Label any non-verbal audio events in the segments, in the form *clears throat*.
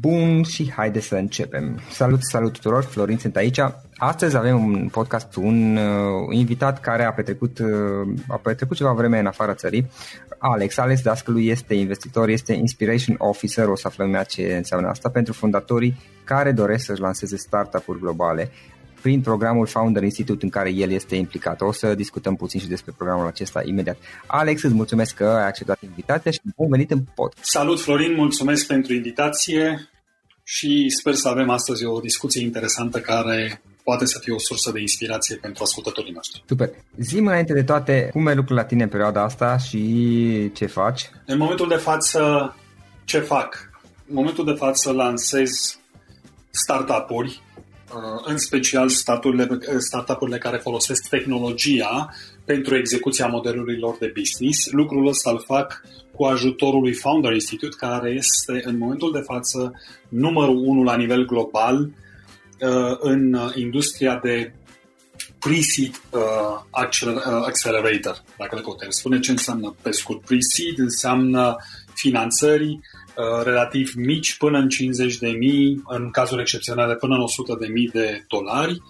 Bun și haide să începem. Salut, salut tuturor, Florin sunt aici. Astăzi avem un podcast, un uh, invitat care a petrecut, uh, a petrecut ceva vreme în afara țării. Alex, Alex Dascălu este investitor, este Inspiration Officer, o să aflăm ce înseamnă asta, pentru fondatorii care doresc să-și lanseze startup-uri globale prin programul Founder Institute în care el este implicat. O să discutăm puțin și despre programul acesta imediat. Alex, îți mulțumesc că ai acceptat invitația și bun venit în pod. Salut Florin, mulțumesc pentru invitație și sper să avem astăzi o discuție interesantă care poate să fie o sursă de inspirație pentru ascultătorii noștri. Super. Zi înainte de toate, cum ai lucrurile la tine în perioada asta și ce faci? În momentul de față, ce fac? În momentul de față lansez startup-uri Uh, în special startup-urile care folosesc tehnologia pentru execuția modelului lor de business. Lucrul ăsta îl fac cu ajutorul lui Founder Institute, care este în momentul de față numărul unu la nivel global uh, în industria de pre-seed uh, accelerator, dacă le putem spune ce înseamnă pe scurt. Pre-seed înseamnă finanțări Uh, relativ mici, până în 50 de mii, în cazuri excepționale până în 100 de mii de dolari,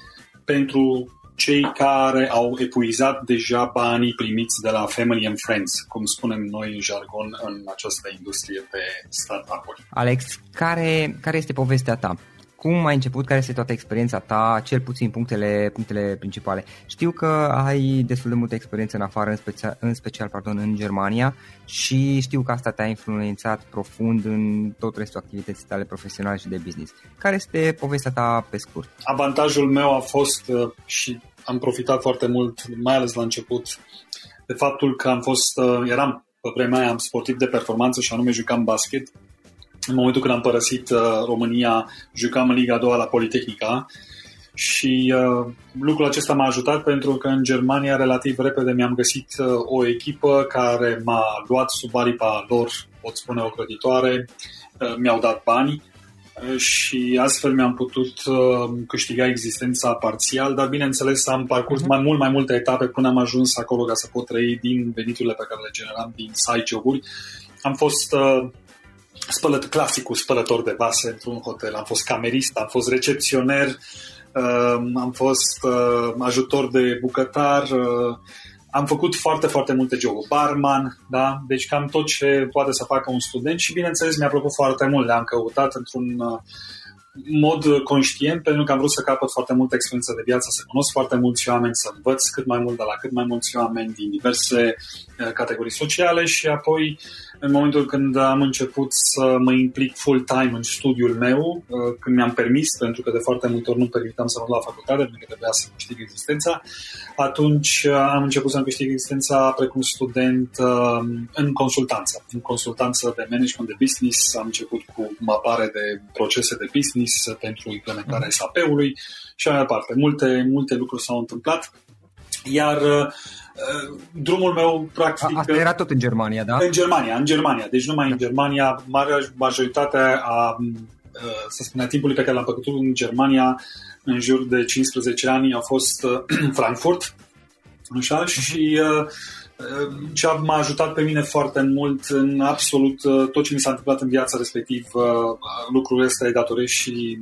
pentru cei care au epuizat deja banii primiți de la Family and Friends, cum spunem noi în jargon în această industrie de startup-uri. Alex, care, care este povestea ta? Cum ai început, care este toată experiența ta, cel puțin punctele, punctele principale. Știu că ai destul de multă experiență în afară, în special, în special pardon, în Germania și știu că asta te-a influențat profund în tot restul activității tale profesionale și de business. Care este povestea ta pe scurt? Avantajul meu a fost uh, și am profitat foarte mult, mai ales la început, de faptul că am fost, uh, eram pe vremea aia am sportiv de performanță și anume jucam basket în momentul când am părăsit uh, România, jucam în Liga 2 la Politehnica și uh, lucrul acesta m-a ajutat pentru că în Germania relativ repede mi-am găsit uh, o echipă care m-a luat sub aripa lor, pot spune o creditoare, uh, mi-au dat bani uh, și astfel mi-am putut uh, câștiga existența parțial, dar bineînțeles am parcurs uh-huh. mai mult, mai multe etape până am ajuns acolo ca să pot trăi din veniturile pe care le generam din side job-uri. Am fost uh, spălăt, clasicul spălător de vase într-un hotel. Am fost camerist, am fost recepționer, uh, am fost uh, ajutor de bucătar, uh, am făcut foarte, foarte multe joburi. Barman, da? Deci cam tot ce poate să facă un student și bineînțeles mi-a plăcut foarte mult. Le-am căutat într-un mod conștient pentru că am vrut să capăt foarte multă experiență de viață, să cunosc foarte mulți oameni, să învăț cât mai mult de la cât mai mulți oameni din diverse categorii sociale și apoi în momentul când am început să mă implic full-time în studiul meu, uh, când mi-am permis, pentru că de foarte multe ori nu permitam să mă la facultate, pentru că trebuia să câștig existența, atunci uh, am început să-mi câștig existența precum student uh, în consultanță. În consultanță de management de business am început cu mapare de procese de business pentru implementarea mhm. SAP-ului și mai departe. Multe, multe lucruri s-au întâmplat, iar uh, Uh, drumul meu, practic... Asta era tot în Germania, da? În Germania, în Germania. Deci numai în Germania, marea majoritatea a, uh, să spun, a timpului pe care l-am făcut în Germania, în jur de 15 ani, a fost uh, *clears throat* Frankfurt. Așa, uh-huh. și ce m-a ajutat pe mine foarte mult în absolut tot ce mi s-a întâmplat în viața respectiv, lucrul ăsta îi datoresc și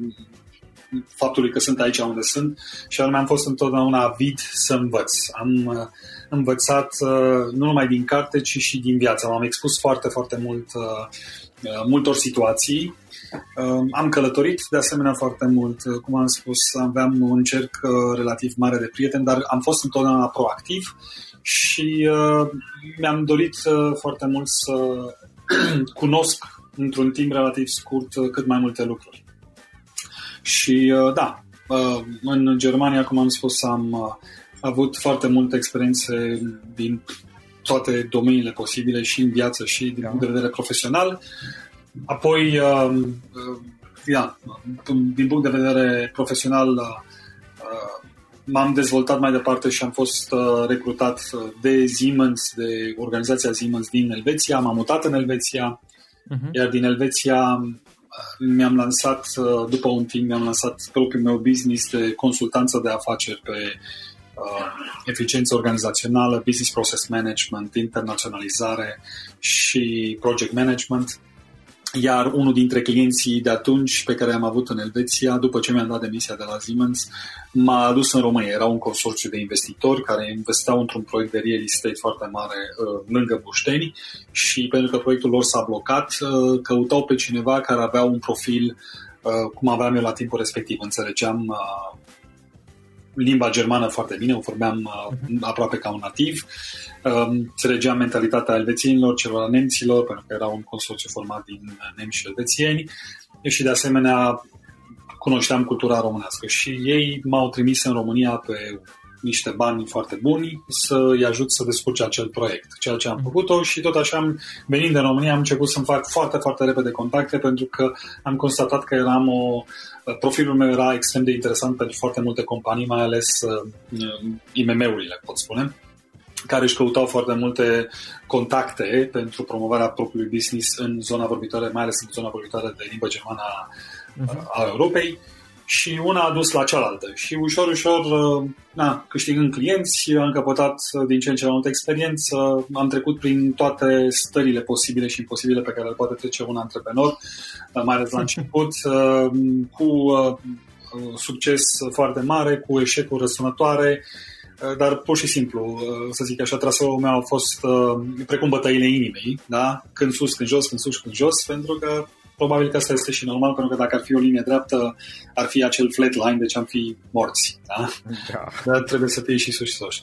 faptului că sunt aici unde sunt și anume am fost întotdeauna avid să învăț. Am învățat uh, nu numai din carte, ci și din viață. M-am expus foarte, foarte mult uh, uh, multor situații. Am călătorit de asemenea foarte mult. Cum am spus, aveam un cerc relativ mare de prieteni, dar am fost întotdeauna proactiv și mi-am dorit foarte mult să *clears throat* cunosc într-un timp relativ scurt cât mai multe lucruri. Și da, în Germania, cum am spus, am avut foarte multe experiențe din toate domeniile posibile și în viață și din punct de vedere profesional. Apoi, uh, uh, ia, din punct de vedere profesional, uh, m-am dezvoltat mai departe și am fost recrutat de Siemens, de organizația Siemens din Elveția. M-am mutat în Elveția, uh-huh. iar din Elveția mi-am lansat, după un timp, mi-am lansat propriul meu business de consultanță de afaceri pe uh, eficiență organizațională, business process management, internaționalizare și project management. Iar unul dintre clienții de atunci pe care am avut în Elveția, după ce mi-am dat demisia de la Siemens, m-a adus în România. Era un consorțiu de investitori care investeau într-un proiect de real estate foarte mare uh, lângă Bușteni și pentru că proiectul lor s-a blocat, uh, căutau pe cineva care avea un profil uh, cum aveam eu la timpul respectiv. Înțelegeam uh, limba germană foarte bine, o vorbeam uh, aproape ca un nativ. Uh, înțelegeam mentalitatea elvețienilor, celor nemților, pentru că era un consorțiu format din nemți și elvețieni. Și de asemenea cunoșteam cultura românească și ei m-au trimis în România pe niște bani foarte buni să-i ajut să descurce acel proiect, ceea ce am făcut-o și tot așa, venind în România, am început să-mi fac foarte, foarte repede contacte pentru că am constatat că eram o Profilul meu era extrem de interesant pentru foarte multe companii, mai ales uh, IMM-urile, pot spune, care își căutau foarte multe contacte pentru promovarea propriului business în zona vorbitoare, mai ales în zona vorbitoare de limbă germană a, uh-huh. a Europei și una a dus la cealaltă. Și ușor, ușor, uh, na, câștigând clienți, am căpătat uh, din ce în ce mai multă experiență, am trecut prin toate stările posibile și imposibile pe care le poate trece un antreprenor, uh, mai ales la început, *laughs* cu succes foarte mare, cu eșecuri răsunătoare, dar pur și simplu, să zic așa, traseul meu a fost precum bătăile inimii, da? când sus, când jos, când sus, când jos, pentru că probabil că asta este și normal, pentru că dacă ar fi o linie dreaptă, ar fi acel flat line, deci am fi morți. Da? da. Dar trebuie să fie și sus și sus.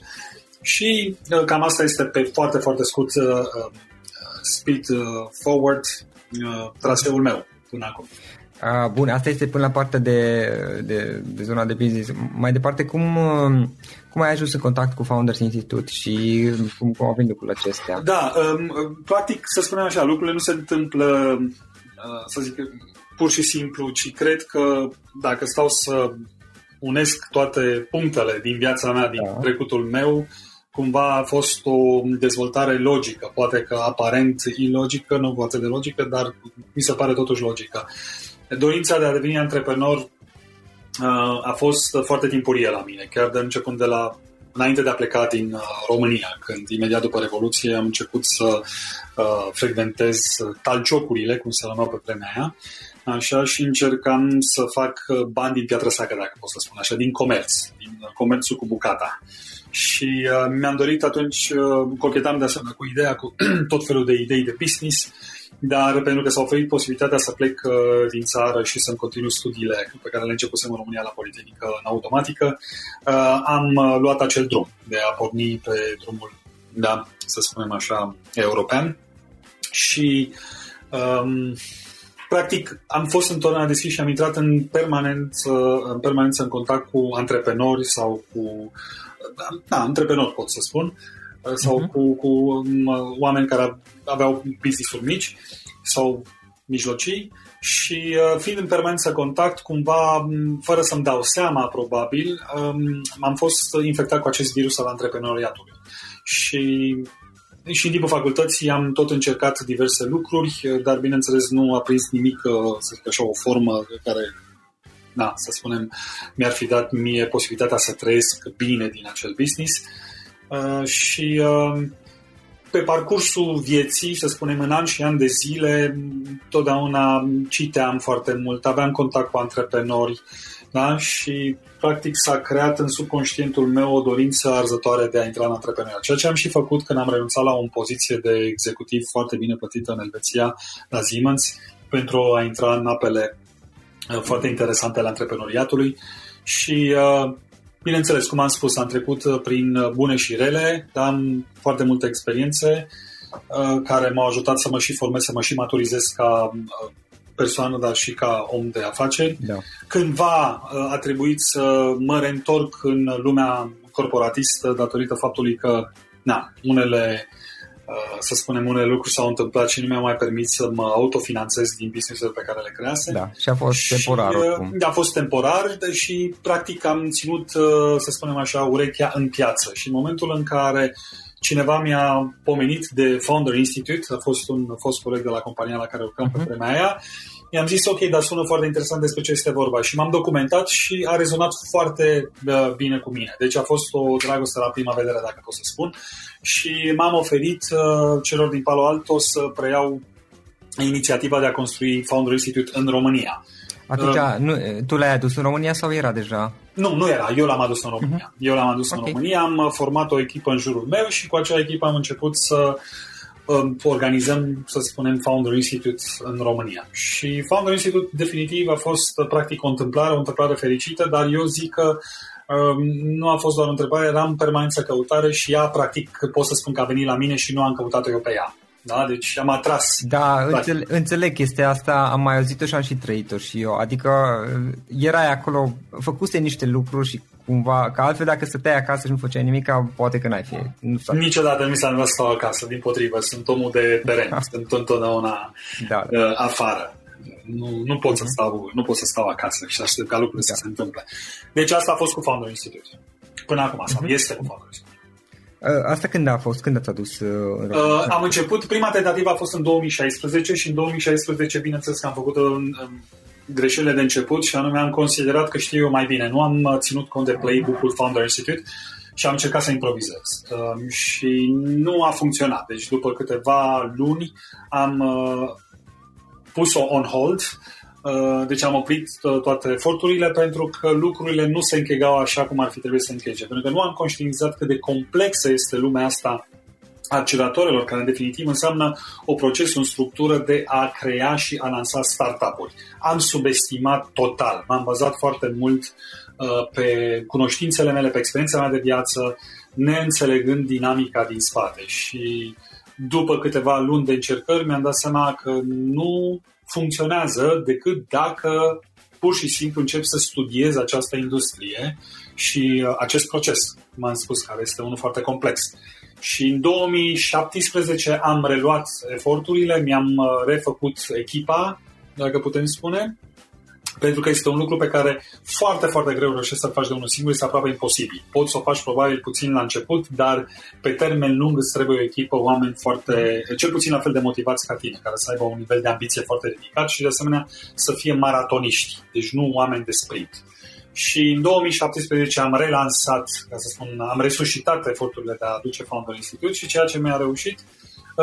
Și cam asta este pe foarte, foarte scurt uh, speed uh, forward uh, traseul meu până acum. A, bun, asta este până la partea de, de, de zona de business. Mai departe, cum, cum ai ajuns în contact cu Founders Institute și cum, cum au venit lucrurile acestea? Da, um, practic, să spunem așa, lucrurile nu se întâmplă, uh, să zic, pur și simplu, ci cred că dacă stau să unesc toate punctele din viața mea, din da. trecutul meu, cumva a fost o dezvoltare logică, poate că aparent ilogică, nu poate de logică, dar mi se pare totuși logică. Dorința de a deveni antreprenor uh, a fost foarte timpurie la mine, chiar de începând de la înainte de a pleca din uh, România, când imediat după Revoluție am început să uh, frecventez talciocurile, cum se numeau pe vremea aia, așa, și încercam să fac bani din piatră sacă, dacă pot să spun așa, din comerț, din comerțul cu bucata. Și uh, mi-am dorit atunci, uh, cochetam de asemenea cu ideea, cu *clears throat* tot felul de idei de business, dar pentru că s-a oferit posibilitatea să plec uh, din țară și să-mi continui studiile pe care le începusem în România la Politehnică în automatică, uh, am uh, luat acel drum de a porni pe drumul, da, să spunem așa, european. Și um, practic am fost întotdeauna deschis și am intrat în permanență, în permanență în contact cu antreprenori sau cu da, antreprenori pot să spun, sau uh-huh. cu, cu um, oameni care aveau business-uri mici sau mijlocii și uh, fiind în permanență contact, cumva, fără să-mi dau seama, probabil, um, am fost infectat cu acest virus al antreprenoriatului. Și și în timpul facultății am tot încercat diverse lucruri, dar bineînțeles nu a prins nimic, uh, să zic așa, o formă care da, să spunem, mi-ar fi dat mie posibilitatea să trăiesc bine din acel business. Uh, și uh, pe parcursul vieții, să spunem, în ani și ani de zile, totdeauna citeam foarte mult, aveam contact cu antreprenori da? și practic s-a creat în subconștientul meu o dorință arzătoare de a intra în antreprenoriat. Ceea ce am și făcut când am renunțat la o poziție de executiv foarte bine plătită în Elveția, la Siemens, pentru a intra în apele Uh, foarte interesante ale antreprenoriatului și uh, Bineînțeles, cum am spus, am trecut uh, prin bune și rele, dar am foarte multe experiențe care m-au ajutat să mă și formez, să mă și maturizez ca persoană, dar și ca om de afaceri. Da. Cândva a trebuit să mă reîntorc în lumea corporatistă datorită faptului că na, unele Uh, să spunem, unele lucruri s-au întâmplat și nu mi-a mai permis să mă autofinanțez din business pe care le crease. Da, și a fost și, temporar uh, oricum. A fost temporar și practic am ținut, uh, să spunem așa, urechea în piață și în momentul în care cineva mi-a pomenit de Founder Institute, a fost un fost coleg de la compania la care lucram uh-huh. pe mhm. vremea aia, i-am zis, ok, dar sună foarte interesant despre ce este vorba și m-am documentat și a rezonat foarte uh, bine cu mine. Deci a fost o dragoste la prima vedere, dacă pot să spun, și m-am oferit uh, celor din Palo Alto să preiau inițiativa de a construi Founder Institute în România. Atunci, uh, nu, tu l-ai adus în România sau era deja? Nu, nu era. Eu l-am adus în România. Uh-huh. Eu l-am adus okay. în România, am format o echipă în jurul meu și cu acea echipă am început să organizăm, să spunem, Founder Institute în România. Și Founder Institute definitiv a fost practic o întâmplare, o întâmplare fericită, dar eu zic că um, nu a fost doar o întrebare, eram în permanență căutare și ea, practic, pot să spun că a venit la mine și nu am căutat eu pe ea. Da? Deci am atras. Da, înțeleg, înțeleg chestia asta, am mai auzit-o și am și trăit-o și eu. Adică erai acolo, făcuse niște lucruri și cumva, că altfel dacă stăteai acasă și nu făceai nimic, poate că n-ai fi. Nu Niciodată nu s-a întâmplat să stau acasă, din potrivă, sunt omul de teren, sunt întotdeauna da, da. Uh, afară. Nu, nu, pot să mhm. stau, nu pot să stau acasă și aștept ca lucrurile da. să se întâmple. Deci asta a fost cu Founder Institute. Până acum, sau uh-huh. este cu Founder Institute. Uh, asta când a fost? Când ați adus uh, uh, Am început, prima tentativă a fost în 2016 și în 2016, bineînțeles că am făcut în, în greșelile de început și anume am considerat că știu eu mai bine. Nu am uh, ținut cont de playbook-ul Founder Institute și am încercat să improvizez. Uh, și nu a funcționat. Deci după câteva luni am uh, pus-o on hold Uh, deci am oprit uh, toate eforturile pentru că lucrurile nu se închegau așa cum ar fi trebuit să închege. Pentru că nu am conștientizat cât de complexă este lumea asta acceleratorilor, care în definitiv înseamnă o proces în structură de a crea și a lansa startup-uri. Am subestimat total. M-am bazat foarte mult uh, pe cunoștințele mele, pe experiența mea de viață, neînțelegând dinamica din spate. Și după câteva luni de încercări mi-am dat seama că nu funcționează decât dacă pur și simplu încep să studiez această industrie și uh, acest proces, cum am spus, care este unul foarte complex. Și în 2017 am reluat eforturile, mi-am uh, refăcut echipa, dacă putem spune, pentru că este un lucru pe care foarte, foarte greu reușești să-l faci de unul singur, este aproape imposibil. Poți să o faci probabil puțin la început, dar pe termen lung îți trebuie o echipă, oameni foarte, cel puțin la fel de motivați ca tine, care să aibă un nivel de ambiție foarte ridicat și de asemenea să fie maratoniști, deci nu oameni de sprint. Și în 2017 am relansat, ca să spun, am resuscitat eforturile de a aduce Founder Institute și ceea ce mi-a reușit uh,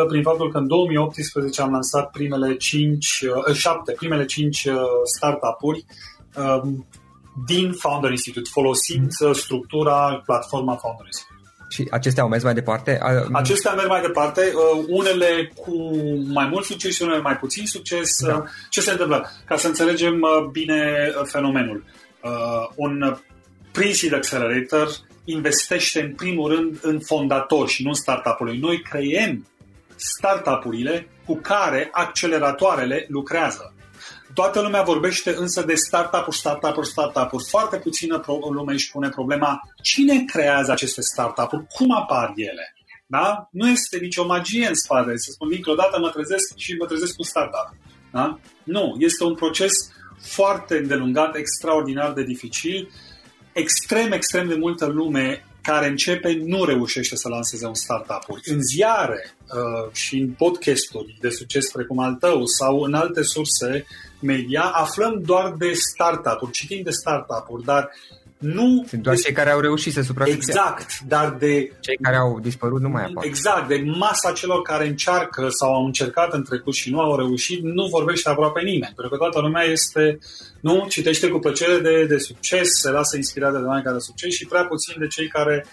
prin faptul că în 2018 am lansat primele 5, 7, uh, primele 5 uh, startup-uri um, din Founder Institute, folosind mm. structura, platforma Founder Institute. Și acestea au mers mai departe? Acestea merg mai departe, unele cu mai mult succes și unele mai puțin succes. Da. Ce se întâmplă? Ca să înțelegem bine fenomenul uh, un pre-seed accelerator investește în primul rând în fondatori și nu în startup-ului. Noi creiem startup-urile cu care acceleratoarele lucrează. Toată lumea vorbește însă de startup-uri, startup-uri, startup-uri. Foarte puțină lume își pune problema cine creează aceste startup-uri, cum apar ele. Da? Nu este nicio magie în spate. Să spun, dintr-o dată mă trezesc și mă trezesc cu startup. Da? Nu, este un proces foarte îndelungat, extraordinar de dificil. Extrem, extrem de multă lume care începe nu reușește să lanseze un startup. În ziare uh, și în podcasturi de succes precum al tău sau în alte surse media, aflăm doar de startup-uri, citim de startup-uri, dar nu... Sunt doar de... cei care au reușit să supraviețuiască. Exact, dar de... Cei care au dispărut nu mai apar. Exact, de masa celor care încearcă sau au încercat în trecut și nu au reușit, nu vorbește aproape nimeni. Pentru că toată lumea este, nu, citește cu plăcere de, de succes, se lasă inspirat de oameni care de succes și prea puțin de cei care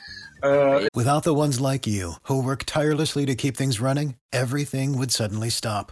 Uh, Without the ones like you, who work tirelessly to keep things running, everything would suddenly stop.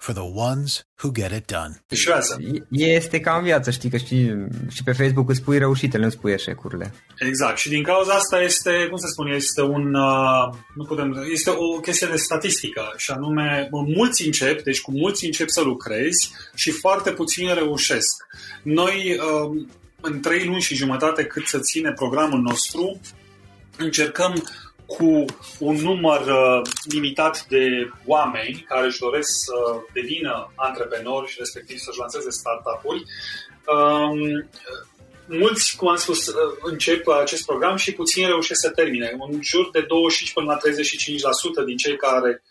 for the ones who get it done. Este ca în viață, știi că și, și pe Facebook îți spui reușitele, nu spui eșecurile. Exact. Și din cauza asta este, cum să spun, este un, uh, nu putem, este o chestie de statistică și anume, mulți încep, deci cu mulți încep să lucrezi și foarte puțini reușesc. Noi, uh, în trei luni și jumătate cât să ține programul nostru, încercăm cu un număr uh, limitat de oameni care își doresc să devină antreprenori și respectiv să-și lanseze startup-uri. Um, mulți, cum am spus, uh, încep acest program și puțin reușesc să termine. În jur de 25 până la 35% din cei care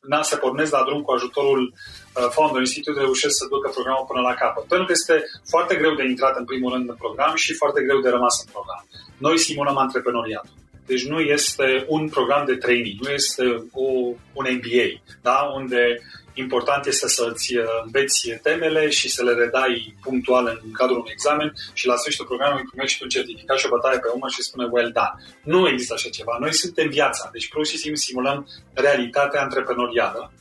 na, se pornesc la drum cu ajutorul uh, Founder Institute reușesc să ducă programul până la capăt. Pentru că este foarte greu de intrat în primul rând în program și foarte greu de rămas în program. Noi simulăm antreprenoriatul. Deci nu este un program de training, nu este o, un MBA, da? unde important este să-ți uh, înveți temele și să le redai punctual în cadrul unui examen și la sfârșitul programului primești un certificat și o bătaie pe umăr și spune well done. Nu există așa ceva. Noi suntem viața, deci pur și simplu simulăm realitatea antreprenorială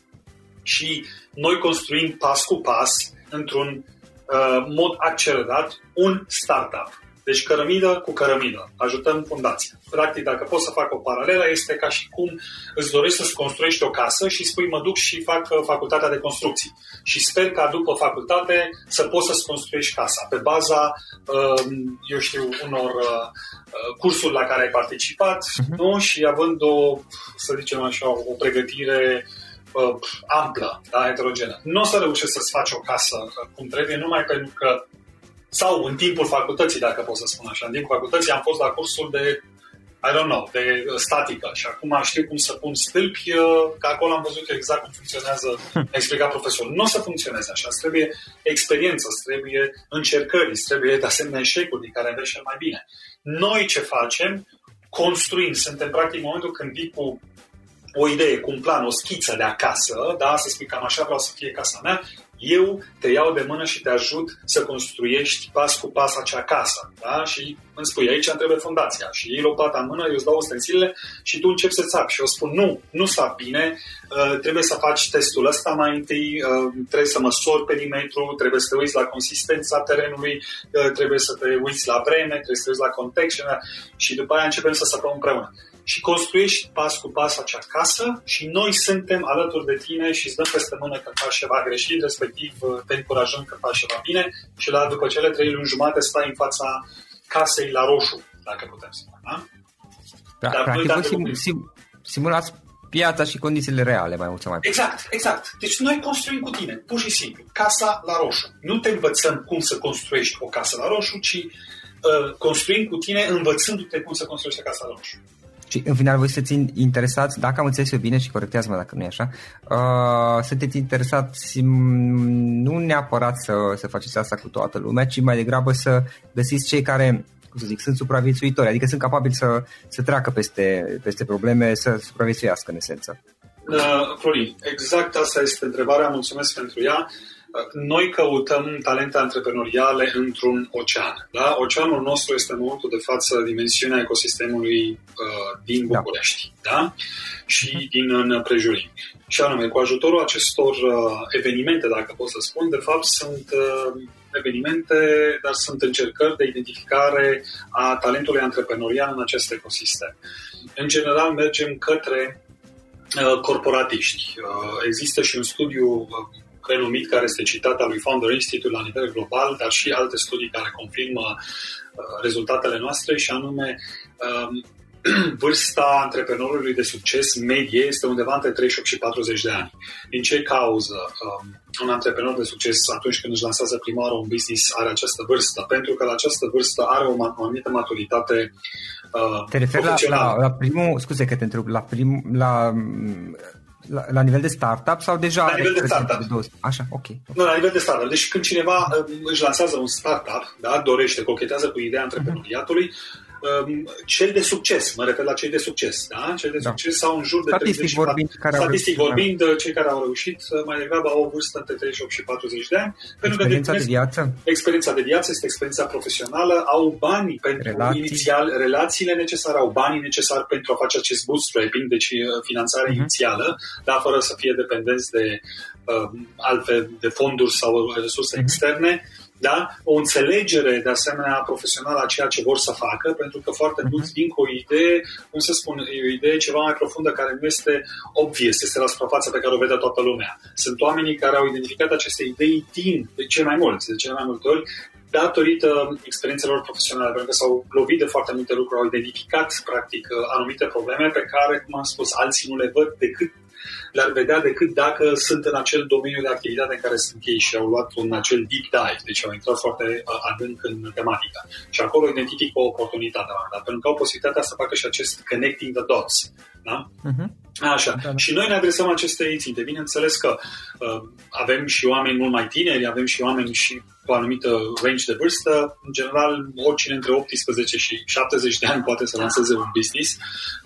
și noi construim pas cu pas, într-un uh, mod accelerat, un startup. Deci cărămidă cu cărămidă. Ajutăm fundația. Practic, dacă pot să fac o paralelă, este ca și cum îți dorești să-ți construiești o casă și spui mă duc și fac uh, facultatea de construcții. Și sper ca după facultate să poți să-ți construiești casa pe baza, uh, eu știu, unor uh, cursuri la care ai participat uh-huh. nu? și având o, să zicem așa, o pregătire amplă, da, heterogenă. Nu o să reușești să-ți faci o casă cum trebuie numai pentru că sau în timpul facultății, dacă pot să spun așa. În timpul facultății am fost la cursul de I don't know, de statică și acum știu cum să pun stâlpi, că acolo am văzut exact cum funcționează, a explicat profesorul. Nu o să funcționeze așa, îți trebuie experiență, îți trebuie încercări, îți trebuie de asemenea eșecuri din care înveți cel mai bine. Noi ce facem? Construim, suntem practic în momentul când vii cu o idee, cu un plan, o schiță de acasă, da, să spui cam așa vreau să fie casa mea, eu te iau de mână și te ajut să construiești pas cu pas acea casă. Da? Și îmi spui, aici îmi trebuie fundația. Și iei lopata în mână, eu îți dau ustensilele și tu începi să țapi. Și eu spun, nu, nu s-a bine, uh, trebuie să faci testul ăsta mai întâi, uh, trebuie să măsori perimetru, trebuie să te uiți la consistența terenului, uh, trebuie să te uiți la vreme, trebuie să te uiți la context și după aia începem să săpăm împreună și construiești pas cu pas acea casă și noi suntem alături de tine și îți dăm peste mână când faci ceva greșit, respectiv uh, te încurajăm când faci ceva bine și la după cele trei luni jumate stai în fața casei la roșu, dacă putem spune. Da? Da, Dar practic voi sim, sim, simulați piața și condițiile reale, mai mult sau mai puțin. Exact, exact. Deci noi construim cu tine, pur și simplu, casa la roșu. Nu te învățăm cum să construiești o casă la roșu, ci uh, construim cu tine învățându-te cum să construiești o casă la roșu. Și în final voi sunteți interesați, dacă am înțeles eu bine și corectează-mă dacă nu e așa, uh, sunteți interesați nu neapărat să, să faceți asta cu toată lumea, ci mai degrabă să găsiți cei care cum să zic, sunt supraviețuitori, adică sunt capabili să, să treacă peste, peste probleme, să supraviețuiască în esență. Uh, Florin, exact asta este întrebarea, mulțumesc pentru ea. Uh, noi căutăm talente antreprenoriale într-un ocean. Da? Oceanul nostru este în momentul de față dimensiunea ecosistemului uh, din da. București da. da? și uh-huh. din împrejurim. Și anume, cu ajutorul acestor uh, evenimente, dacă pot să spun, de fapt sunt uh, evenimente, dar sunt încercări de identificare a talentului antreprenorial în acest ecosistem. În general, mergem către uh, corporatiști. Uh, există și un studiu uh, renumit care este citat al lui Founder Institute la nivel global, dar și alte studii care confirmă uh, rezultatele noastre și anume um, *clears throat* vârsta antreprenorului de succes medie este undeva între 38 și 40 de ani. Din ce cauză um, un antreprenor de succes atunci când își lansează prima oară un business are această vârstă? Pentru că la această vârstă are o, o anumită maturitate uh, Te referi la, la, la primul, scuze că te întreb, la, prim, la la, la nivel de startup sau deja? La nivel de startup. De Așa, ok. Nu, la nivel de startup. Deci când cineva uh, își lansează un startup, da, dorește, cochetează cu ideea antreprenoriatului, uh-huh Um, cel de succes, mă refer la cei de succes, da? Cei de da. succes sau în jur de statistic 30 vorbind, care statistic au vorbind, da. cei care au reușit mai degrabă au o vârstă între 38 și 40 de ani. Experiența că de, de viață? Experiența de viață este experiența profesională, au bani pentru Relații. inițial, relațiile necesare, au banii necesari pentru a face acest bootstrapping, deci uh, finanțare uh-huh. inițială, dar fără să fie dependenți de uh, altfel de fonduri sau resurse uh-huh. externe da? o înțelegere de asemenea profesională a ceea ce vor să facă, pentru că foarte mhm. mulți vin cu o idee, cum să spun, e o idee ceva mai profundă care nu este obvious, este la suprafață pe care o vede toată lumea. Sunt oamenii care au identificat aceste idei timp, de cele mai mulți, de cele mai multe ori, datorită experiențelor profesionale, pentru că s-au lovit de foarte multe lucruri, au identificat, practic, anumite probleme pe care, cum am spus, alții nu le văd decât le-ar vedea decât dacă sunt în acel domeniu de activitate în care sunt ei și au luat un acel deep dive, deci au intrat foarte uh, adânc în tematică. Și acolo identific o oportunitate la dar pentru că au posibilitatea să facă și acest connecting the dots. Da? Uh-huh. Așa. Da, da. Și noi ne adresăm acestei ținte. Bineînțeles că uh, avem și oameni mult mai tineri, avem și oameni și cu o anumită range de vârstă. În general, oricine între 18 și 70 de ani poate să lanseze un business.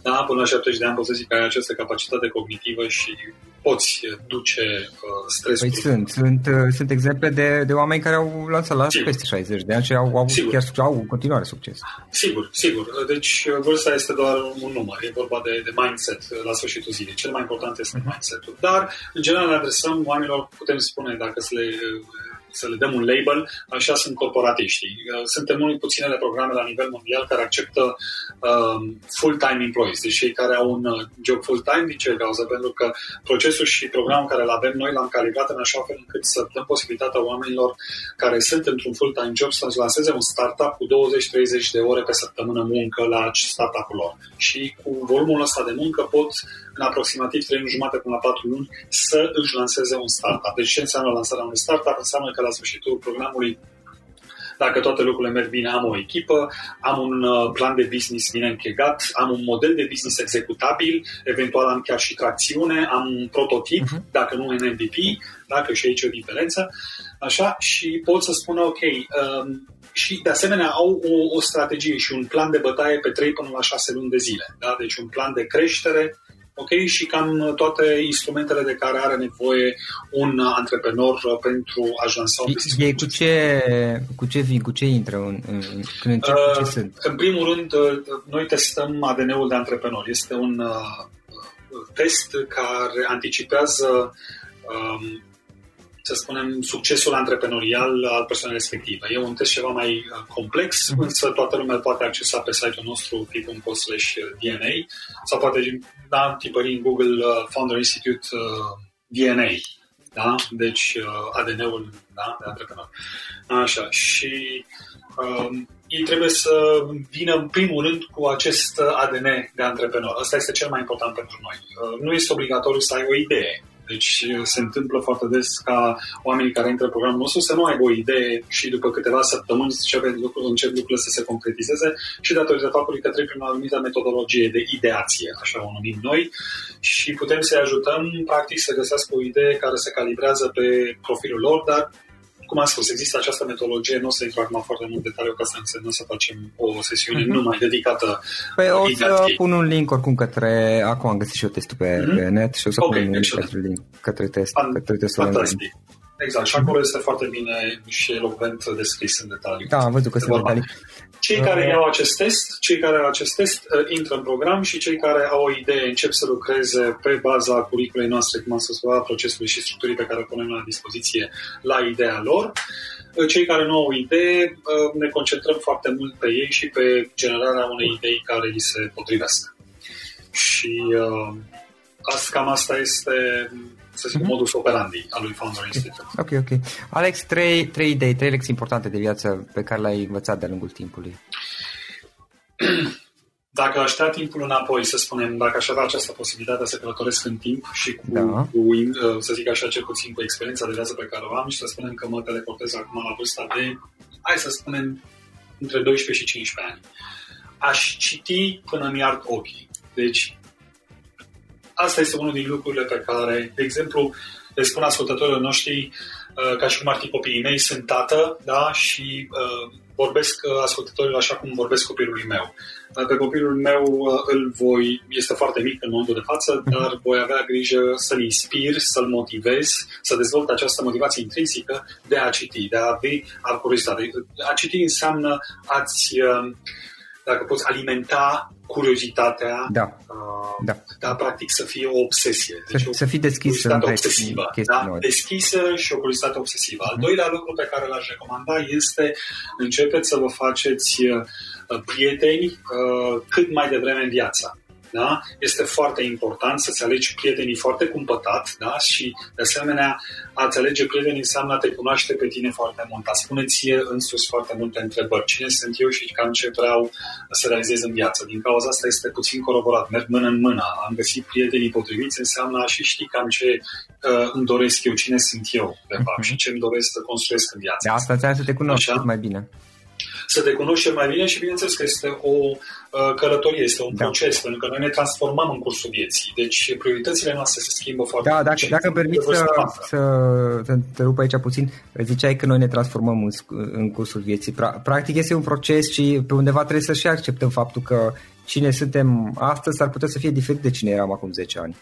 Da? Până la 70 de ani poți să zic că ai această capacitate cognitivă și poți duce uh, stresul. Păi sunt, sunt, uh, sunt exemple de, de oameni care au lansat la Sigur. peste 60 de ani și au avut chiar au în continuare succes. Sigur, sigur. Deci uh, vârsta este doar un număr, e vorba de, de mindset uh, la sfârșitul zilei. Cel mai important este uh-huh. mindset-ul. Dar, în general, ne adresăm oamenilor, putem spune, dacă să le să le dăm un label, așa sunt corporatiștii. Uh, suntem mult puținele programe la nivel mondial care acceptă uh, full-time employees, deci cei care au un uh, job full-time, din ce cauză? Pentru că procesul și programul care îl avem noi l-am calibrat în așa fel încât să dăm posibilitatea oamenilor care sunt într-un full-time job să lanseze un startup cu 20-30 de ore pe săptămână muncă la startup-ul lor. Și cu volumul ăsta de muncă pot în aproximativ 3 luni jumate până la 4 luni să își lanseze un startup. Deci ce înseamnă lansarea unui startup? Înseamnă că la sfârșitul programului Dacă toate lucrurile merg bine, am o echipă, am un uh, plan de business bine închegat, am un model de business executabil, eventual am chiar și tracțiune, am un prototip, uh-huh. dacă nu în MVP, dacă și aici o diferență, așa, și pot să spun, ok, um, și de asemenea au o, o strategie și un plan de bătaie pe 3 până la 6 luni de zile. Da? Deci un plan de creștere, ok, și cam toate instrumentele de care are nevoie un antreprenor pentru a lansa un business. Ei cu ce, cu ce vin, cu ce intră în, în, când încep, uh, ce sunt? În primul rând, uh, noi testăm ADN-ul de antreprenor. Este un uh, test care anticipează um, să spunem, succesul antreprenorial al persoanei respective. E un test ceva mai uh, complex, mm-hmm. însă toată lumea poate accesa pe site-ul nostru fi.co slash DNA sau poate da, tipări în Google uh, Founder Institute uh, DNA. Da? Deci uh, ADN-ul da? de antreprenor. Așa. Și um, ei trebuie să vină în primul rând cu acest ADN de antreprenor. Asta este cel mai important pentru noi. Uh, nu este obligatoriu să ai o idee. Deci se întâmplă foarte des ca oamenii care intră în programul nostru să nu aibă o idee și după câteva săptămâni încep, încep lucrurile să se concretizeze și datorită faptului că trec prin o anumită metodologie de ideație, așa o numim noi, și putem să-i ajutăm practic să găsească o idee care se calibrează pe profilul lor, dar cum am spus, există această metodologie, nu o să intru acum foarte mult detaliu ca să însemnă să facem o sesiune uh-huh. numai dedicată Păi o să pun un link oricum către, acum am găsit și eu testul pe, uh-huh. pe net și o să okay, pun un link către, link, către, test, Fan, către testul Fantastic. Exact, și acolo este foarte bine și elocvent descris în detaliu. Da, am văzut că sunt detalii. Cei care iau acest test, cei care au acest test uh, intră în program și cei care au o idee încep să lucreze pe baza curiculei noastre, cum am spus, a procesului și structurii pe care o punem la dispoziție la ideea lor. Uh, cei care nu au idee, uh, ne concentrăm foarte mult pe ei și pe generarea unei idei care li se potrivesc. Și uh, cam asta este să zic, mm-hmm. modus operandi al lui Founder Institute. Ok, ok. Alex, trei, trei idei, trei lecții importante de viață pe care le-ai învățat de-a lungul timpului. *clears throat* Dacă aș da timpul înapoi, să spunem, dacă aș avea această posibilitate să călătoresc în timp și cu, da. cu uh, să zic așa, cel puțin cu experiența de viață pe care o am și să spunem că mă teleportez acum la vârsta de, hai să spunem, între 12 și 15 ani. Aș citi până mi ard ochii. Deci, asta este unul din lucrurile pe care, de exemplu, le spun ascultătorilor noștri, uh, ca și cum ar fi copiii mei, sunt tată, da, și uh, vorbesc uh, ascultătorilor așa cum vorbesc copilului meu. Pe copilul meu îl voi, este foarte mic în momentul de față, mhm. dar voi avea grijă să-l inspir, să-l motivez, să dezvolt această motivație intrinsică de a citi, de a avea curiozitate. A citi înseamnă a-ți, dacă poți, alimenta curiozitatea, da. Uh, da. da, practic să fie o obsesie. Deci să, o, să fii deschis în obsesivă. Da? Deschisă și o curiozitate obsesivă. Uh-huh. Al mhm. doilea lucru pe care l-aș recomanda este începeți să vă faceți uh, prieteni uh, cât mai devreme în viața da? este foarte important să-ți alegi prietenii foarte cumpătat da? și, de asemenea, a-ți alege prietenii înseamnă a te cunoaște pe tine foarte mult, a spune ție însuși foarte multe întrebări. Cine sunt eu și cam ce vreau să realizez în viață? Din cauza asta este puțin coroborat, merg mână în mână. Am găsit prietenii potriviți, înseamnă a și ști cam ce uh, îmi doresc eu, cine sunt eu, de fapt, uh-huh. și ce îmi doresc să construiesc în viață. De asta ți să te cunoști Așa? mai bine să te cunoști cel mai bine și bineînțeles că este o uh, călătorie, este un da. proces, pentru că noi ne transformăm în cursul vieții. Deci prioritățile noastre se schimbă foarte Da, dacă, dacă, dacă permiți să, să, să te rup aici puțin, ziceai că noi ne transformăm în, în cursul vieții. Practic este un proces și pe undeva trebuie să și acceptăm faptul că cine suntem astăzi ar putea să fie diferit de cine eram acum 10 ani.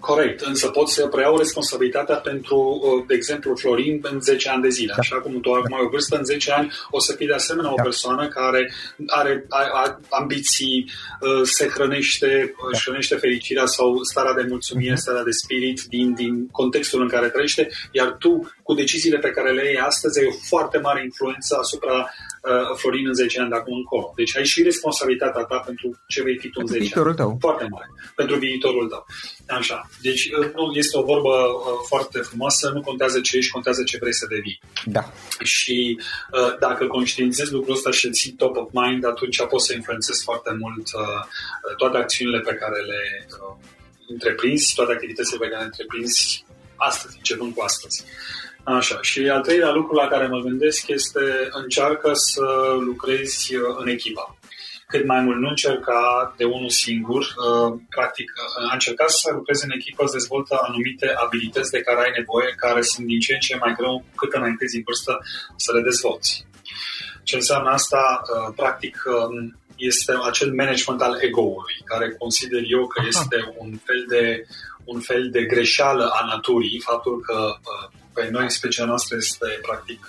Corect, însă pot să preiau responsabilitatea pentru, uh, de exemplu, Florin în 10 ani de zile. Da. Așa cum tu acum ai o vârstă, în 10 ani o să fii de asemenea da. o persoană care are, are ambiții, uh, se hrănește, uh, da. își hrănește fericirea sau starea de mulțumire, uh-huh. starea de spirit din, din contextul în care trăiește, iar tu, cu deciziile pe care le iei astăzi, ai o foarte mare influență asupra uh, Florin în 10 ani de acum încolo. Deci ai și responsabilitatea ta pentru ce vei fi tu în 10 viitorul ani. Tău. Foarte mare. Pentru viitorul tău. Așa. Deci uh, nu este o vorbă uh, foarte frumoasă, nu contează ce ești, contează ce vrei să devii. Da. Și uh, dacă conștientizezi lucrul ăsta și îl ții top of mind, atunci poți să influențezi foarte mult uh, toate acțiunile pe care le uh, întreprinzi, toate activitățile pe care le întreprinzi astăzi, începând cu astăzi. Așa, și al treilea lucru la care mă gândesc este încearcă să lucrezi în echipă. Cât mai mult nu încerca de unul singur, uh, practic uh, a încercat să lucrezi în echipă, să dezvoltă anumite abilități de care ai nevoie, care sunt din ce în ce mai greu cât înaintezi în vârstă să le dezvolți. Ce înseamnă asta? Uh, practic, um, este acel management al ego-ului, care consider eu că este un fel de, un fel de greșeală a naturii, faptul că pe noi specia noastră este practic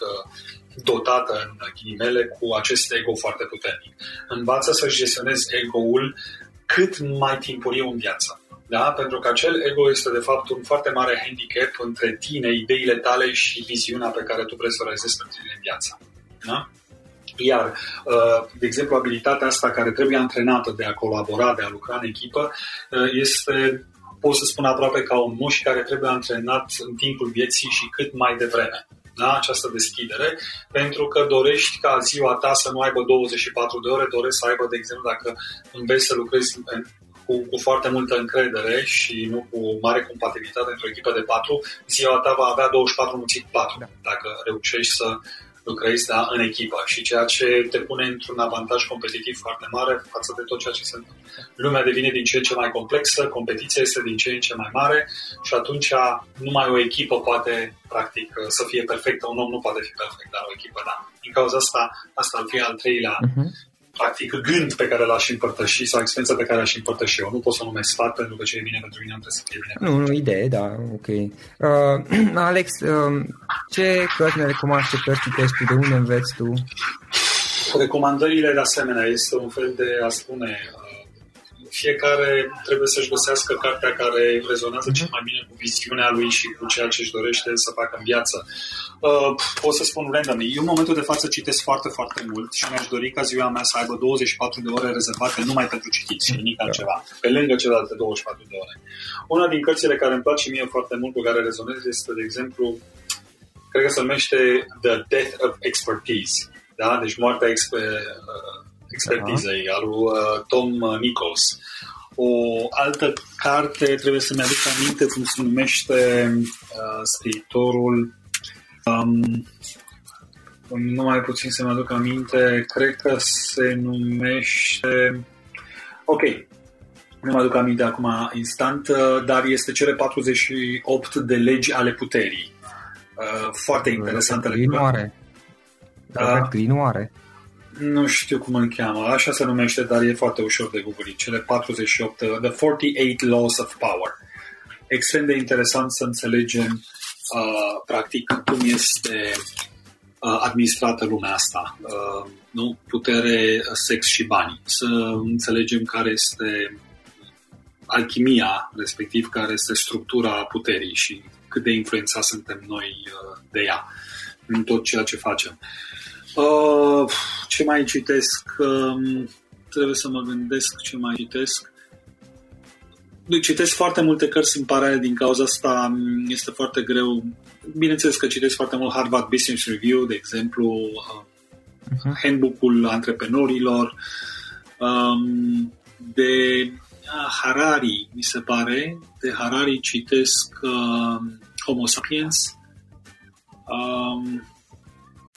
dotată în ghilimele cu acest ego foarte puternic. Învață să-și gestionezi ego-ul cât mai timpuriu în viață. Da? Pentru că acel ego este de fapt un foarte mare handicap între tine, ideile tale și viziunea pe care tu vrei să o realizezi pentru tine în viață. Da? Iar, uh, de exemplu, abilitatea asta care trebuie antrenată de a colabora, de a lucra în echipă, uh, este, pot să spun aproape ca un mușchi care trebuie antrenat în timpul vieții și cât mai devreme. Da, această deschidere, pentru că dorești ca ziua ta să nu aibă 24 de ore, dorești să aibă, de exemplu, dacă înveți să lucrezi cu, cu foarte multă încredere și nu cu mare compatibilitate într-o echipă de patru, ziua ta va avea 24 mulțit 4, da. dacă reușești să lucrezi da, în echipă și ceea ce te pune într-un avantaj competitiv foarte mare față de tot ceea ce se întâmplă. Lumea devine din ce în ce mai complexă, competiția este din ce în ce mai mare și atunci numai o echipă poate, practic, să fie perfectă. Un om nu poate fi perfect, dar o echipă, da. Din cauza asta, asta ar fi al treilea uh-huh practic, gând pe care l-aș împărtăși sau experiența pe care l-aș împărtăși eu. Nu pot să o numesc sfat, pentru că ce e bine pentru mine trebuie să fie bine. Nu, nu, idee, da, ok. Uh, *clears throat* Alex, uh, ce cărți ne recomanzi, ce cărți citești tu, de unde înveți tu? Recomandările, de asemenea, este un fel de, a spune, uh, fiecare trebuie să-și găsească cartea care rezonează cel mai bine cu viziunea lui și cu ceea ce își dorește să facă în viață. Uh, pot să spun random. Eu în momentul de față citesc foarte, foarte mult și mi-aș dori ca ziua mea să aibă 24 de ore rezervate numai pentru citit și nimic altceva, pe lângă celelalte 24 de ore. Una din cărțile care îmi place mie foarte mult, cu care rezonez, este, de exemplu, cred că se numește The Death of Expertise. Da? Deci moartea exper- uh, expertizei, al lui uh, Tom Nichols. O altă carte, trebuie să-mi aduc aminte cum se numește uh, scriitorul Um, nu mai puțin să mă aduc aminte, cred că se numește... Ok, nu mă aduc aminte acum instant, uh, dar este cele 48 de legi ale puterii. Uh, foarte interesantă lectură. Da. Grinoare. Nu știu cum îl cheamă, așa se numește, dar e foarte ușor de googlit. Cele 48, uh, The 48 Laws of Power. Extrem de interesant să înțelegem uh, practic cum este uh, administrată lumea asta. Uh, nu? Putere, sex și bani. Să înțelegem care este alchimia, respectiv care este structura puterii și cât de influențați suntem noi uh, de ea în tot ceea ce facem. Uh, ce mai citesc? Uh, trebuie să mă gândesc ce mai citesc citesc foarte multe cărți în paralel din cauza asta este foarte greu. Bineînțeles că citesc foarte mult Harvard Business Review, de exemplu, uh-huh. handbook-ul antreprenorilor, um, de uh, Harari, mi se pare. De Harari citesc uh, Homo Sapiens. Um,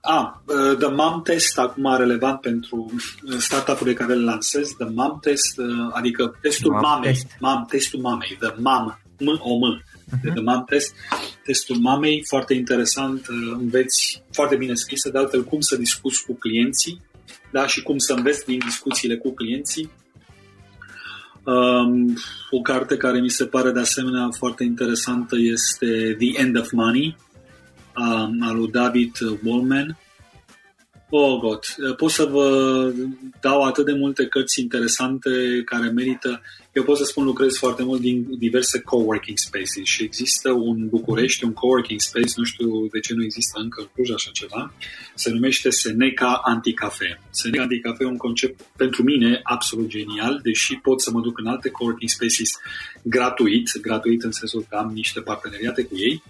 Ah, uh, The Mom Test, acum relevant pentru uh, startup-urile care le lansez. The Mom Test, uh, adică testul mom mamei. Test. Mom, testul mamei. The Mom, M-O-M. uh-huh. de mam test, testul mamei, foarte interesant, uh, înveți foarte bine scrisă, de altfel cum să discuți cu clienții da? și cum să înveți din discuțiile cu clienții. Um, o carte care mi se pare de asemenea foarte interesantă este The End of Money um, al lui David Wallman. Oh, God. Pot să vă dau atât de multe cărți interesante care merită. Eu pot să spun lucrez foarte mult din diverse coworking spaces și există un București, un coworking space, nu știu de ce nu există încă în Cluj așa ceva, se numește Seneca Anticafe. Seneca Anticafe e un concept pentru mine absolut genial, deși pot să mă duc în alte coworking spaces gratuit, gratuit în sensul că am niște parteneriate cu ei,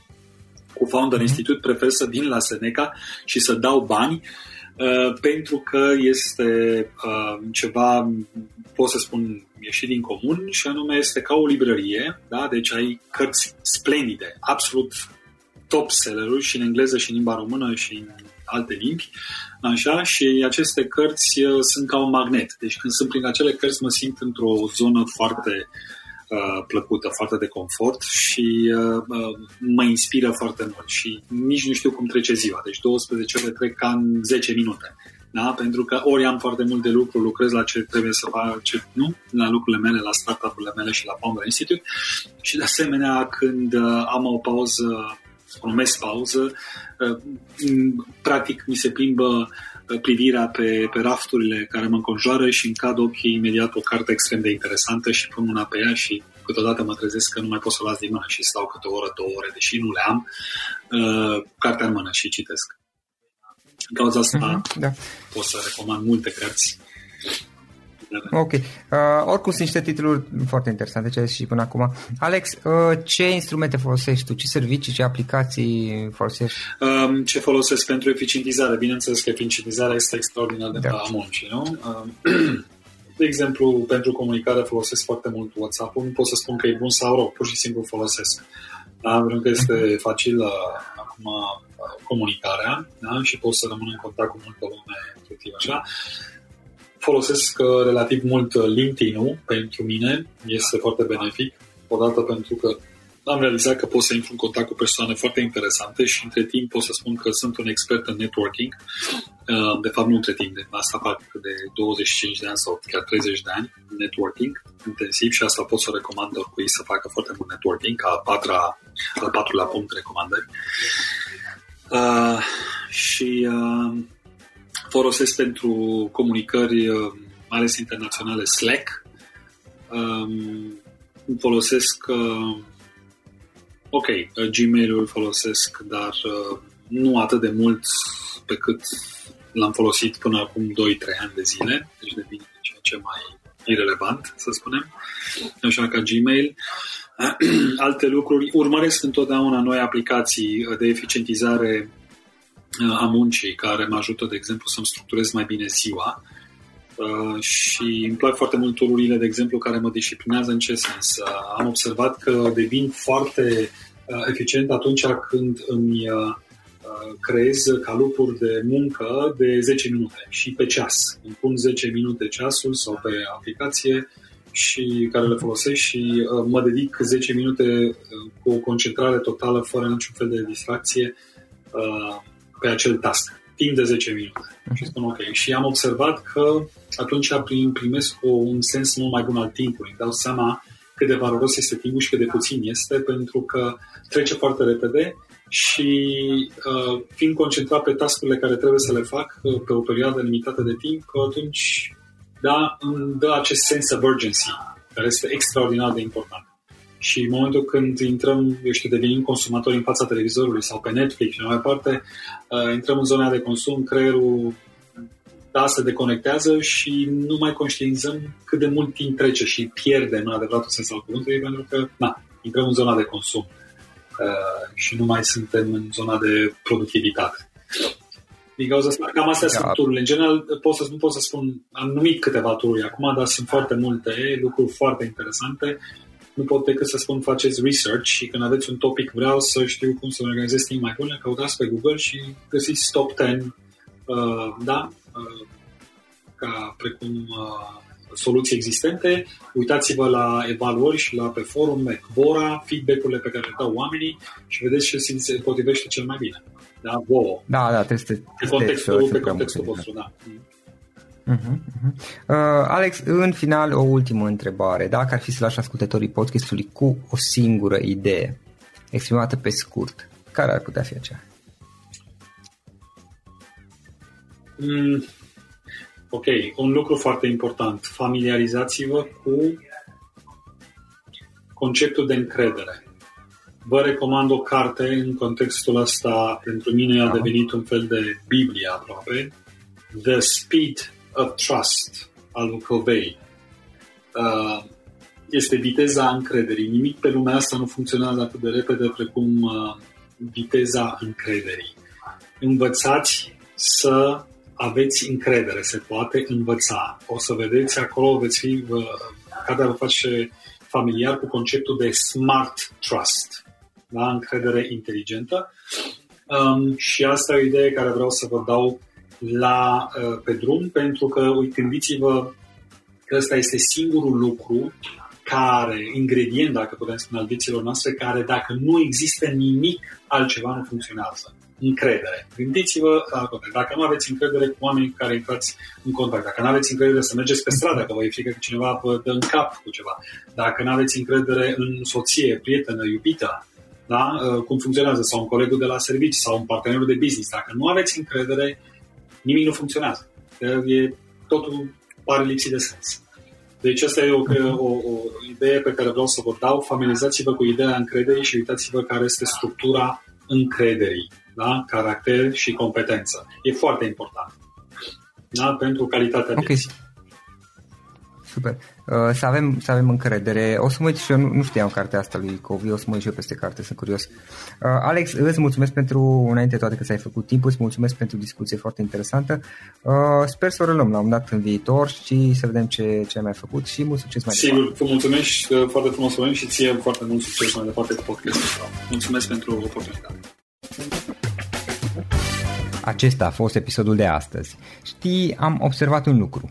cu Founder mm-hmm. Institute prefer să vin la Seneca și să dau bani Uh, pentru că este uh, ceva, pot să spun, ieșit din comun și anume este ca o librărie, da? deci ai cărți splendide, absolut top selleruri și în engleză și în limba română și în alte limbi, așa, și aceste cărți uh, sunt ca un magnet. Deci când sunt prin acele cărți mă simt într-o zonă foarte uh, Uh, plăcută, foarte de confort și uh, uh, mă inspiră foarte mult și nici nu știu cum trece ziua. Deci 12 ore trec ca în 10 minute. Da? Pentru că ori am foarte mult de lucru, lucrez la ce trebuie să fac, ce, nu? la lucrurile mele, la startup-urile mele și la Founder Institute și de asemenea când uh, am o pauză, o numesc pauză, uh, practic mi se plimbă privirea pe, pe rafturile care mă înconjoară și în cad ochii imediat o carte extrem de interesantă și pun mâna pe ea și câteodată mă trezesc că nu mai pot să o las din mână și stau câte o oră, două ore, deși nu le am, uh, cartea în mână și citesc. În cauza asta mm-hmm, da. pot să recomand multe cărți Ok. Uh, oricum sunt niște titluri foarte interesante ce ai și până acum. Alex, uh, ce instrumente folosești tu? Ce servicii, ce aplicații folosești? Um, ce folosesc pentru eficientizare? Bineînțeles că eficientizarea este extraordinar de da. a muncii, nu? Um, *clears throat* de exemplu, pentru comunicare folosesc foarte mult WhatsApp-ul. Nu pot să spun că e bun sau rău, pur și simplu folosesc. Da? Pentru că este mhm. facil uh, acum uh, comunicarea da? și pot să rămân în contact cu multă lume, efectiv așa. Folosesc uh, relativ mult uh, LinkedIn-ul pentru mine, este foarte benefic, odată pentru că am realizat că pot să intru în contact cu persoane foarte interesante și între timp pot să spun că sunt un expert în networking. Uh, de fapt, nu între timp, de asta fac de 25 de ani sau chiar 30 de ani networking intensiv și asta pot să recomand oricui să facă foarte mult networking, ca a patra, al patrulea punct recomandări. Uh, și uh, folosesc pentru comunicări, uh, mai ales internaționale, Slack. Um, folosesc, uh, ok, uh, Gmail-ul folosesc, dar nu atât de mult pe cât l-am folosit până acum 2-3 ani de zile, deci devine ceea ce mai irrelevant, să spunem, așa ca Gmail. *clears throat* Alte lucruri, urmăresc întotdeauna noi aplicații de eficientizare a muncii care mă ajută, de exemplu, să-mi structurez mai bine ziua uh, și îmi plac foarte mult tururile, de exemplu, care mă disciplinează în ce sens. Uh, am observat că devin foarte uh, eficient atunci când îmi creez calupuri de muncă de 10 minute și pe ceas. Îmi pun 10 minute ceasul sau pe aplicație și care le folosesc și mă dedic 10 minute cu o concentrare totală, fără niciun fel de distracție pe acel task, timp de 10 minute. Uh-huh. Și spun ok. Și am observat că atunci primesc o, un sens mult mai bun al timpului. Îmi dau seama cât de valoros este timpul și cât de puțin este, pentru că trece foarte repede și uh, fiind concentrat pe tascurile care trebuie să le fac uh, pe o perioadă limitată de timp, atunci da, îmi dă acest sens of urgency, care este extraordinar de important. Și în momentul când intrăm, eu știu, devenim consumatori în fața televizorului sau pe Netflix și mai departe, uh, intrăm în zona de consum, creierul da, se deconectează și nu mai conștientizăm cât de mult timp trece și pierdem în adevăratul sens al cuvântului, pentru că, na, intrăm în zona de consum uh, și nu mai suntem în zona de productivitate. Din cauza asta, cam astea da. sunt tururile. În general, pot să, nu pot să spun, am numit câteva tururi acum, dar sunt foarte multe lucruri foarte interesante nu pot decât să spun faceți research și când aveți un topic vreau să știu cum să organizez timp mai bun, căutați pe Google și găsiți top 10 uh, da, uh, ca precum uh, soluții existente. Uitați-vă la evaluări și la pe forum, Quora, feedback-urile pe care le dau oamenii și vedeți ce se potrivește cel mai bine. Da, wow. Da, da, trebuie să... Pe contextul, pe contextul vostru, da. Uh-huh, uh-huh. Uh, Alex, în final o ultimă întrebare. Dacă ar fi să lași ascultătorii podcastului cu o singură idee, exprimată pe scurt, care ar putea fi aceea? Mm, ok, un lucru foarte important. Familiarizați-vă cu conceptul de încredere. Vă recomand o carte în contextul ăsta, pentru mine a devenit un fel de Biblie aproape, The Speed of Trust al lui Covey. Uh, este viteza încrederii. Nimic pe lumea asta nu funcționează atât de repede precum uh, viteza încrederii. Învățați să aveți încredere, se poate învăța. O să vedeți acolo, veți fi, uh, cada vă face familiar cu conceptul de smart trust, da? încredere inteligentă. Um, și asta e o idee care vreau să vă dau la, uh, pe drum, pentru că, gândiți-vă că ăsta este singurul lucru care, ingredient, dacă putem spune, al vieților noastre, care dacă nu există nimic altceva nu funcționează. Încredere. Gândiți-vă, dacă nu aveți încredere cu oamenii cu care intrați în contact, dacă nu aveți încredere să mergeți pe stradă, că vă e frică că cineva vă dă în cap cu ceva, dacă nu aveți încredere în soție, prietenă, iubită, da? cum funcționează, sau un colegul de la serviciu, sau un partener de business, dacă nu aveți încredere, nimic nu funcționează. E, totul pare lipsit de sens. Deci asta e o, o, o idee pe care vreau să vă dau. Familiarizați-vă cu ideea încrederii și uitați-vă care este structura încrederii. Da? Caracter și competență. E foarte important. Da? Pentru calitatea okay. vieții. Super. Uh, să, avem, să avem încredere. O să mă uit și eu, nu, nu știam cartea asta lui Covi, o să mă uit și eu peste carte, sunt curios. Uh, Alex, îți mulțumesc pentru, înainte toate că s-ai făcut timp, îți mulțumesc pentru discuție foarte interesantă. Uh, sper să o reluăm la un dat în viitor și să vedem ce, ce ai mai făcut și mult succes mai Sigur, departe. Sigur, mulțumesc uh, foarte frumos și ție foarte mult succes mai departe cu podcastul Mulțumesc pentru oportunitate. Acesta a fost episodul de astăzi. Știi, am observat un lucru.